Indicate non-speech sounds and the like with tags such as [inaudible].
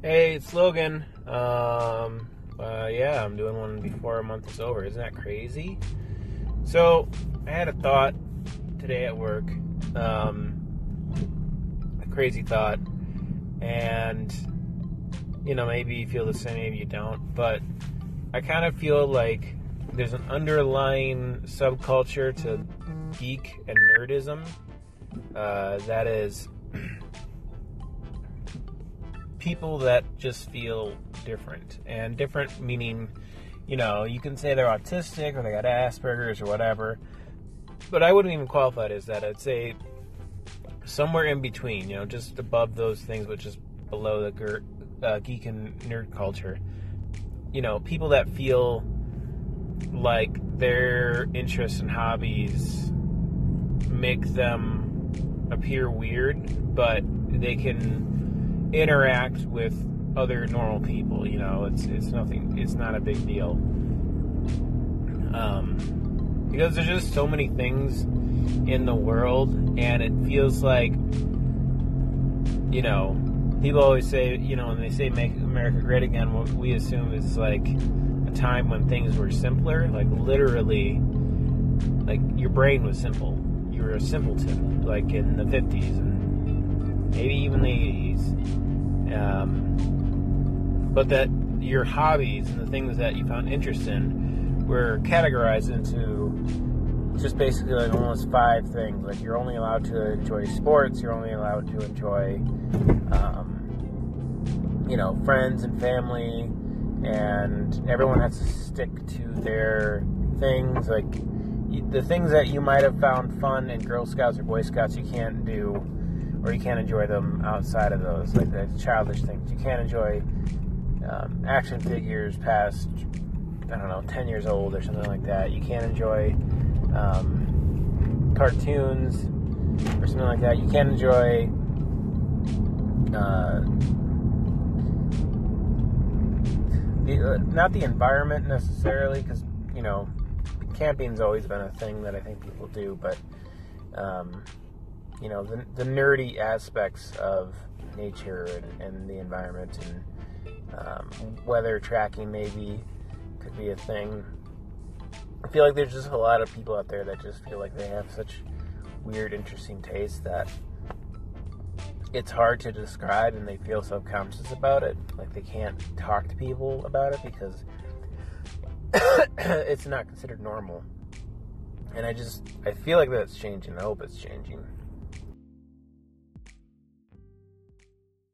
Hey, it's Logan. Um, uh, yeah, I'm doing one before a month is over. Isn't that crazy? So, I had a thought today at work. Um, a crazy thought. And, you know, maybe you feel the same, maybe you don't. But I kind of feel like there's an underlying subculture to geek and nerdism uh, that is people that just feel different. And different meaning, you know, you can say they're autistic or they got Asperger's or whatever. But I wouldn't even qualify it as that. I'd say somewhere in between, you know, just above those things, but just below the ger- uh, geek and nerd culture. You know, people that feel like their interests and hobbies make them appear weird, but they can interact with other normal people. You know, it's it's nothing. It's not a big deal. Um, because there's just so many things in the world, and it feels like, you know, people always say, you know, when they say "Make America Great Again," what we assume is like a time when things were simpler, like literally, like your brain was simple. You were a simpleton, like in the 50s and maybe even the 80s. But that your hobbies and the things that you found interest in were categorized into just basically like almost five things. Like you're only allowed to enjoy sports, you're only allowed to enjoy, um, you know, friends and family, and everyone has to stick to their things. Like the things that you might have found fun in Girl Scouts or Boy Scouts, you can't do, or you can't enjoy them outside of those. Like the childish things, you can't enjoy um, action figures past I don't know, 10 years old or something like that. You can't enjoy um, cartoons or something like that. You can't enjoy uh, uh, not the environment necessarily, because you know, camping's always been a thing that I think people do, but um, you know, the, the nerdy aspects of nature and, and the environment and um, weather tracking maybe could be a thing. I feel like there's just a lot of people out there that just feel like they have such weird, interesting tastes that it's hard to describe and they feel subconscious about it. Like they can't talk to people about it because [coughs] it's not considered normal. And I just, I feel like that's changing. I hope it's changing.